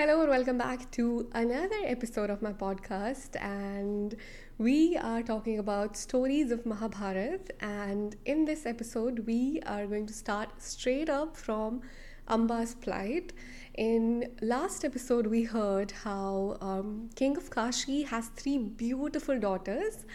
Hello and welcome back to another episode of my podcast. And we are talking about stories of Mahabharat. And in this episode, we are going to start straight up from Amba's plight. In last episode, we heard how um, King of Kashi has three beautiful daughters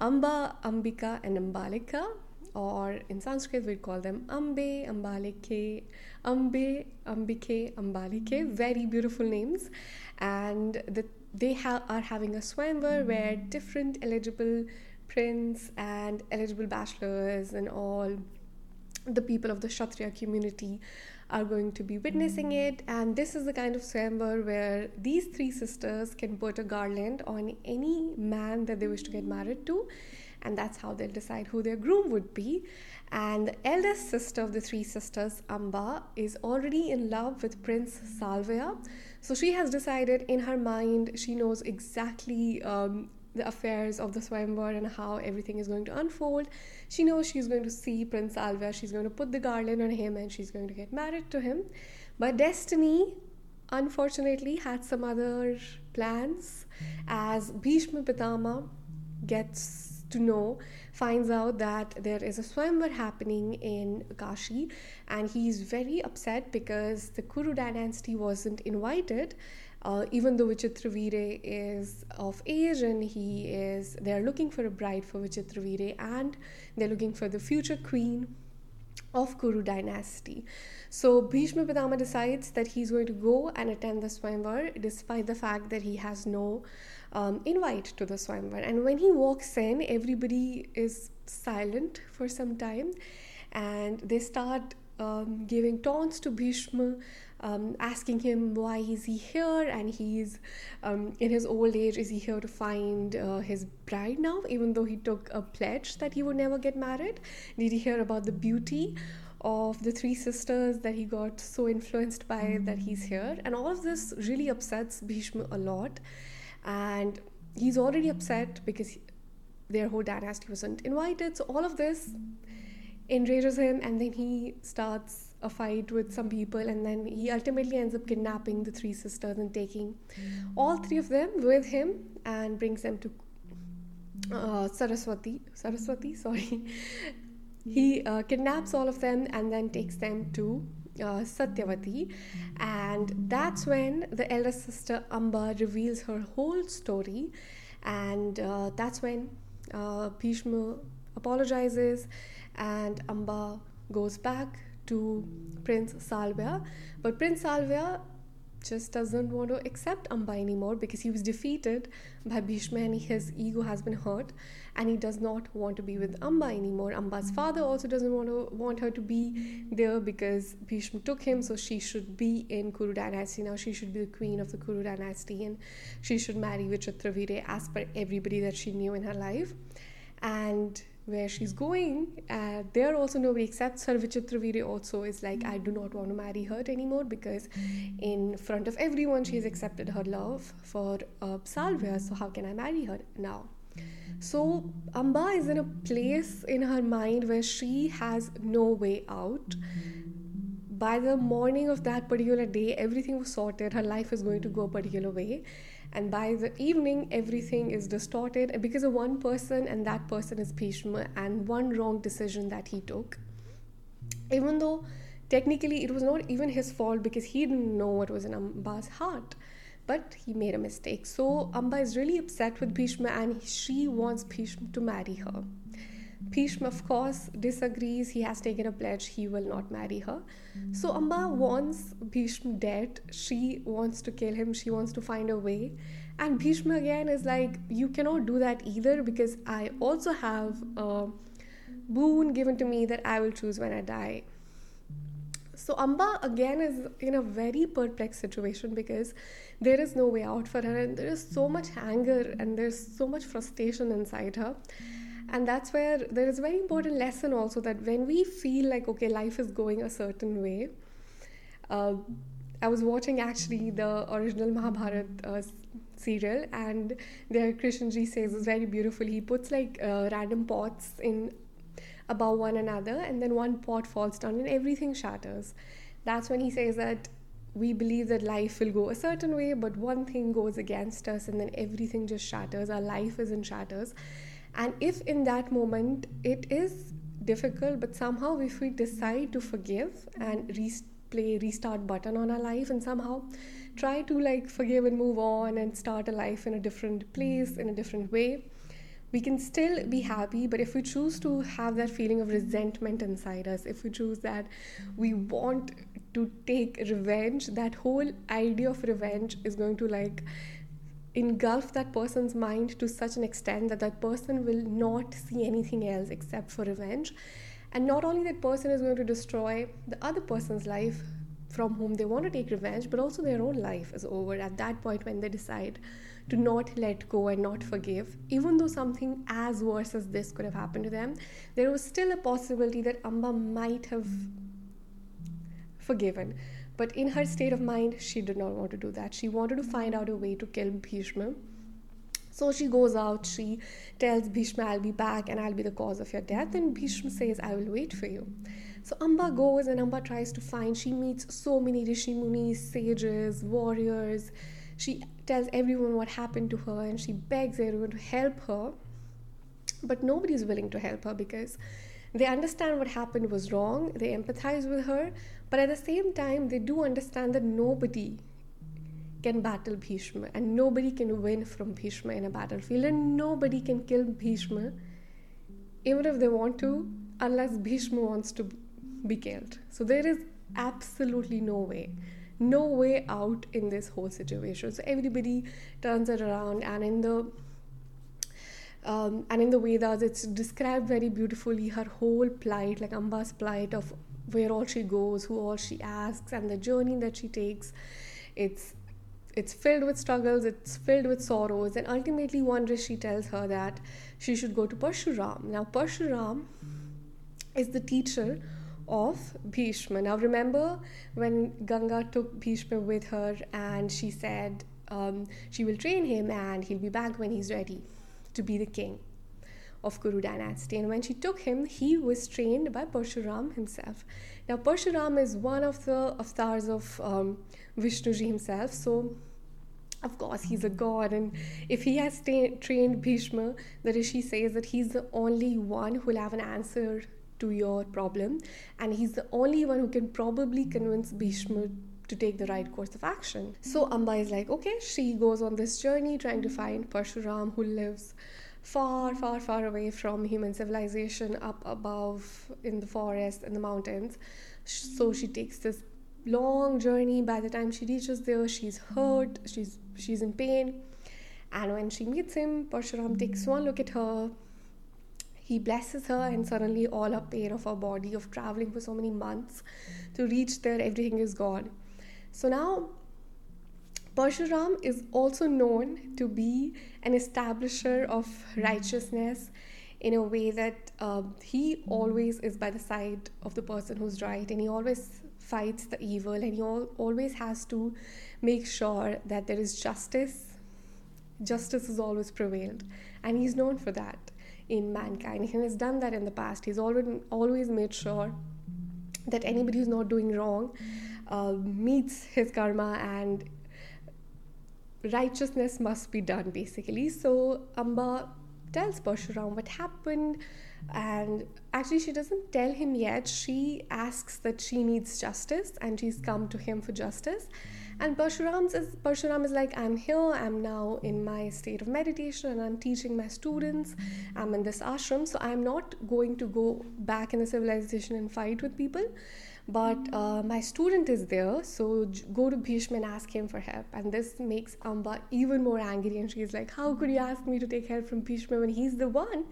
Amba, Ambika, and Ambalika or in Sanskrit we'd call them Ambe, Ambalike, Ambe, Ambike, Ambalike. Very beautiful names, and the, they ha- are having a swayamvar where different eligible prince and eligible bachelors and all the people of the Kshatriya community are going to be witnessing it. And this is the kind of swayamvar where these three sisters can put a garland on any man that they wish to get married to and that's how they'll decide who their groom would be. And the eldest sister of the three sisters, Amba, is already in love with Prince Salvia. So she has decided in her mind, she knows exactly um, the affairs of the Swayamvar and how everything is going to unfold. She knows she's going to see Prince Salvia, she's going to put the garland on him, and she's going to get married to him. But destiny, unfortunately, had some other plans as Bhishma Pitama gets to know finds out that there is a swayamvar happening in Kashi and he's very upset because the Kuru dynasty wasn't invited. Uh, even though Vichitravirya is of age and he is they're looking for a bride for Vichitravirya and they're looking for the future queen of Kuru dynasty. So Bhishma Pitama decides that he's going to go and attend the Swayamvar despite the fact that he has no um, invite to the Swayamvar. And when he walks in, everybody is silent for some time and they start um, giving taunts to Bhishma, um, asking him why is he here and he's um, in his old age is he here to find uh, his bride now even though he took a pledge that he would never get married? Did he hear about the beauty of the three sisters that he got so influenced by that he's here? And all of this really upsets Bhishma a lot. And he's already upset because their whole dynasty wasn't invited. So all of this enrages him, and then he starts a fight with some people, and then he ultimately ends up kidnapping the three sisters and taking all three of them with him and brings them to uh, Saraswati. Saraswati, sorry. he uh, kidnaps all of them and then takes them to uh, Satyavati, and that's when the elder sister Amba reveals her whole story, and uh, that's when uh, Bhishma apologizes, and Amba goes back to Prince Salvia. But Prince Salvia just doesn't want to accept Amba anymore because he was defeated by Bhishma and his ego has been hurt and he does not want to be with Amba anymore. Amba's father also doesn't want to want her to be there because Bhishma took him, so she should be in Kuru dynasty now. She should be the queen of the Kuru dynasty and she should marry Vichitravirya as per everybody that she knew in her life. And where she's going, uh, there also nobody accepts her. Vichitravirya also is like, I do not want to marry her anymore because in front of everyone she has accepted her love for uh, Salvia. So how can I marry her now? So Amba is in a place in her mind where she has no way out. By the morning of that particular day, everything was sorted. Her life is going to go a particular way and by the evening everything is distorted because of one person and that person is Bhishma and one wrong decision that he took. Even though technically it was not even his fault because he didn't know what was in Amba's heart but he made a mistake. So Amba is really upset with Bhishma and she wants Bhishma to marry her Bhishma, of course, disagrees. He has taken a pledge he will not marry her. So Amba wants Bhishma dead. She wants to kill him. She wants to find a way. And Bhishma again is like, You cannot do that either because I also have a boon given to me that I will choose when I die. So Amba again is in a very perplexed situation because there is no way out for her and there is so much anger and there's so much frustration inside her and that's where there is a very important lesson also that when we feel like okay life is going a certain way uh, i was watching actually the original mahabharat uh, serial and there krishnji says is very beautiful he puts like uh, random pots in above one another and then one pot falls down and everything shatters that's when he says that we believe that life will go a certain way, but one thing goes against us, and then everything just shatters. Our life is in shatters. And if in that moment it is difficult, but somehow if we decide to forgive and play restart button on our life and somehow try to like forgive and move on and start a life in a different place, in a different way, we can still be happy. But if we choose to have that feeling of resentment inside us if we choose that we want to take revenge that whole idea of revenge is going to like engulf that person's mind to such an extent that that person will not see anything else except for revenge and not only that person is going to destroy the other person's life from whom they want to take revenge but also their own life is over at that point when they decide to not let go and not forgive, even though something as worse as this could have happened to them, there was still a possibility that Amba might have forgiven. But in her state of mind, she did not want to do that. She wanted to find out a way to kill Bhishma. So she goes out, she tells Bhishma, I'll be back and I'll be the cause of your death. And Bhishma says, I will wait for you. So Amba goes and Amba tries to find, she meets so many Rishi Munis, sages, warriors, she tells everyone what happened to her and she begs everyone to help her. But nobody is willing to help her because they understand what happened was wrong, they empathize with her, but at the same time, they do understand that nobody can battle Bhishma and nobody can win from Bhishma in a battlefield, and nobody can kill Bhishma even if they want to, unless Bhishma wants to be killed. So there is absolutely no way no way out in this whole situation. So everybody turns it around, and in the um, and in the Vedas, it's described very beautifully her whole plight, like Amba's plight of where all she goes, who all she asks, and the journey that she takes. It's it's filled with struggles, it's filled with sorrows, and ultimately one day she tells her that she should go to Parshuram. Now, Parshuram is the teacher of Bhishma. Now, remember when Ganga took Bhishma with her and she said um, she will train him and he'll be back when he's ready to be the king of Kuru dynasty. And when she took him, he was trained by Parshuram himself. Now, Parshuram is one of the avatars of um, Vishnuji himself. So, of course, he's a god, and if he has trained Bhishma, the Rishi says that he's the only one who will have an answer to your problem and he's the only one who can probably convince Bhishma to take the right course of action. So Amba is like, okay, she goes on this journey trying to find Parshuram who lives far, far, far away from human civilization, up above in the forest and the mountains. So she takes this long journey. By the time she reaches there, she's hurt, she's she's in pain. And when she meets him, Parshuram takes one look at her, he blesses her, and suddenly all her pain of her body of traveling for so many months to reach there, everything is gone. So now, Parshuram is also known to be an establisher of righteousness in a way that uh, he always is by the side of the person who's right and he always fights the evil and he al- always has to make sure that there is justice. Justice is always prevailed, and he's known for that in mankind. He has done that in the past. He's already always made sure that anybody who's not doing wrong uh, meets his karma and righteousness must be done basically. So Amba tells Parshuram what happened and actually she doesn't tell him yet she asks that she needs justice and she's come to him for justice and Parshuram is, Parshuram is like, I'm here, I'm now in my state of meditation and I'm teaching my students. I'm in this ashram, so I'm not going to go back in the civilization and fight with people. But uh, my student is there, so go to Bhishma and ask him for help. And this makes Amba even more angry. And she's like, How could you ask me to take help from Bhishma when he's the one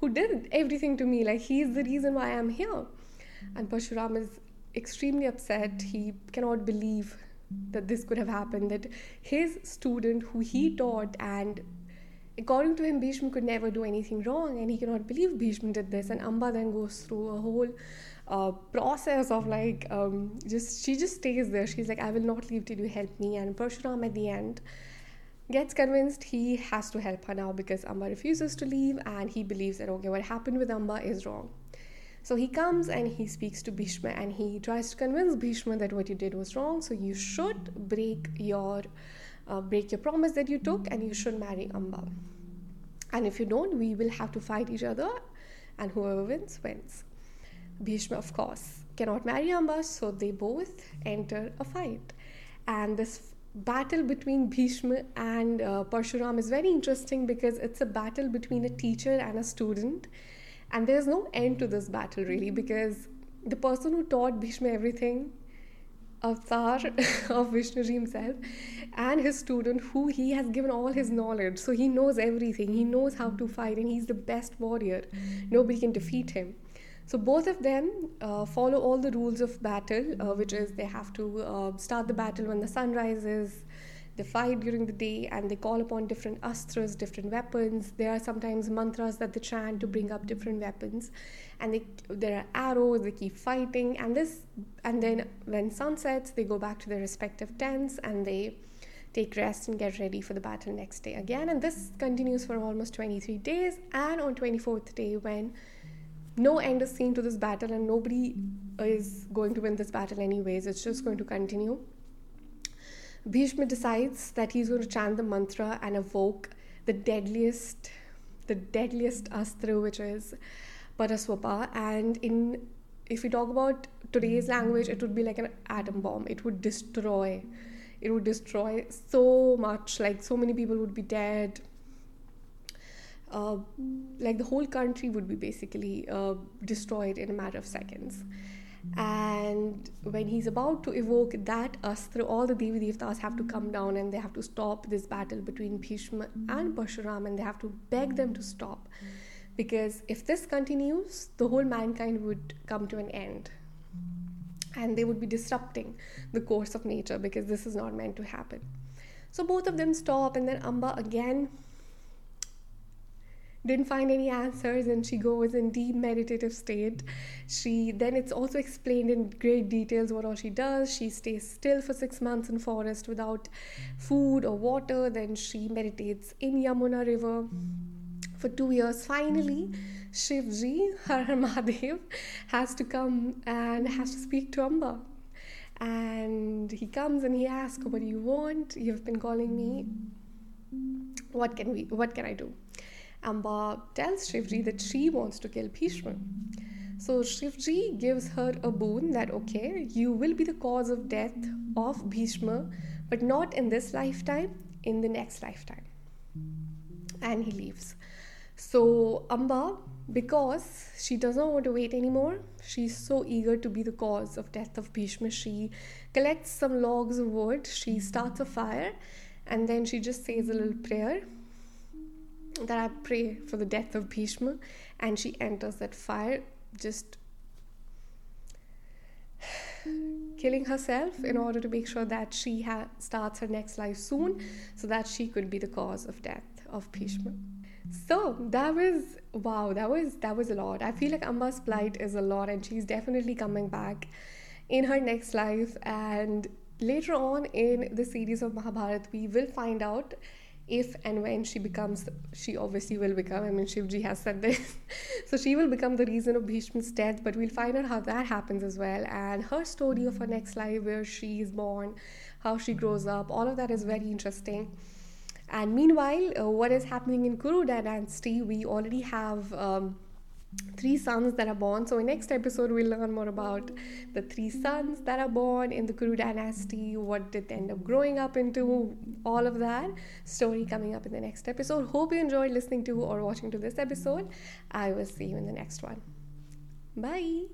who did everything to me? Like, he's the reason why I'm here. And Parshuram is extremely upset. He cannot believe that this could have happened, that his student who he taught and according to him Bhishma could never do anything wrong and he cannot believe Bhishma did this and Amba then goes through a whole uh, process of like um, just she just stays there she's like I will not leave till you help me and Parshuram at the end gets convinced he has to help her now because Amba refuses to leave and he believes that okay what happened with Amba is wrong So he comes and he speaks to Bhishma and he tries to convince Bhishma that what you did was wrong. So you should break your uh, break your promise that you took and you should marry Amba. And if you don't, we will have to fight each other, and whoever wins wins. Bhishma, of course, cannot marry Amba, so they both enter a fight. And this battle between Bhishma and uh, Parshuram is very interesting because it's a battle between a teacher and a student and there's no end to this battle really because the person who taught Bhishma everything, Avatar of Vishnu himself, and his student who he has given all his knowledge. So he knows everything. He knows how to fight and he's the best warrior. Nobody can defeat him. So both of them uh, follow all the rules of battle, uh, which is they have to uh, start the battle when the sun rises, they fight during the day and they call upon different astras, different weapons. There are sometimes mantras that they chant to bring up different weapons, and they, there are arrows. They keep fighting, and this, and then when sun sets, they go back to their respective tents and they take rest and get ready for the battle next day again. And this continues for almost 23 days. And on 24th day, when no end is seen to this battle and nobody is going to win this battle anyways, it's just going to continue Bhishma decides that he's going to chant the mantra and evoke the deadliest, the deadliest astra, which is Paraswapa. And in if we talk about today's language, it would be like an atom bomb. It would destroy. It would destroy so much. Like so many people would be dead. Uh, like the whole country would be basically uh, destroyed in a matter of seconds. And when he's about to evoke that astra, all the Devi Devtas have to come down and they have to stop this battle between Bhishma and Parshuram and they have to beg them to stop. Because if this continues, the whole mankind would come to an end. And they would be disrupting the course of nature because this is not meant to happen. So both of them stop, and then Amba again didn't find any answers and she goes in deep meditative state. She then it's also explained in great details what all she does. She stays still for six months in forest without food or water. Then she meditates in yamuna river for two years. Finally shivji her mahadev has to come and has to speak to amba and he comes and he asks what do you want? You've been calling me. What can we what can i do Amba tells Shivji that she wants to kill Bhishma. So Shivji gives her a boon that, okay, you will be the cause of death of Bhishma, but not in this lifetime, in the next lifetime. And he leaves. So Amba, because she does not want to wait anymore, she's so eager to be the cause of death of Bhishma. She collects some logs of wood, she starts a fire, and then she just says a little prayer that I pray for the death of Bhishma, and she enters that fire, just killing herself in order to make sure that she ha- starts her next life soon, so that she could be the cause of death of Bhishma. So that was wow, that was that was a lot. I feel like Amba's plight is a lot, and she's definitely coming back in her next life. And later on in the series of Mahabharata, we will find out if and when she becomes, she obviously will become, I mean, Shivji has said this. so she will become the reason of Bhishma's death, but we'll find out how that happens as well. And her story of her next life, where she is born, how she grows up, all of that is very interesting. And meanwhile, uh, what is happening in Kuru dynasty, we already have. Um, three sons that are born. So in next episode we'll learn more about the three sons that are born in the Kuru dynasty, what did they end up growing up into, all of that story coming up in the next episode. Hope you enjoyed listening to or watching to this episode. I will see you in the next one. Bye.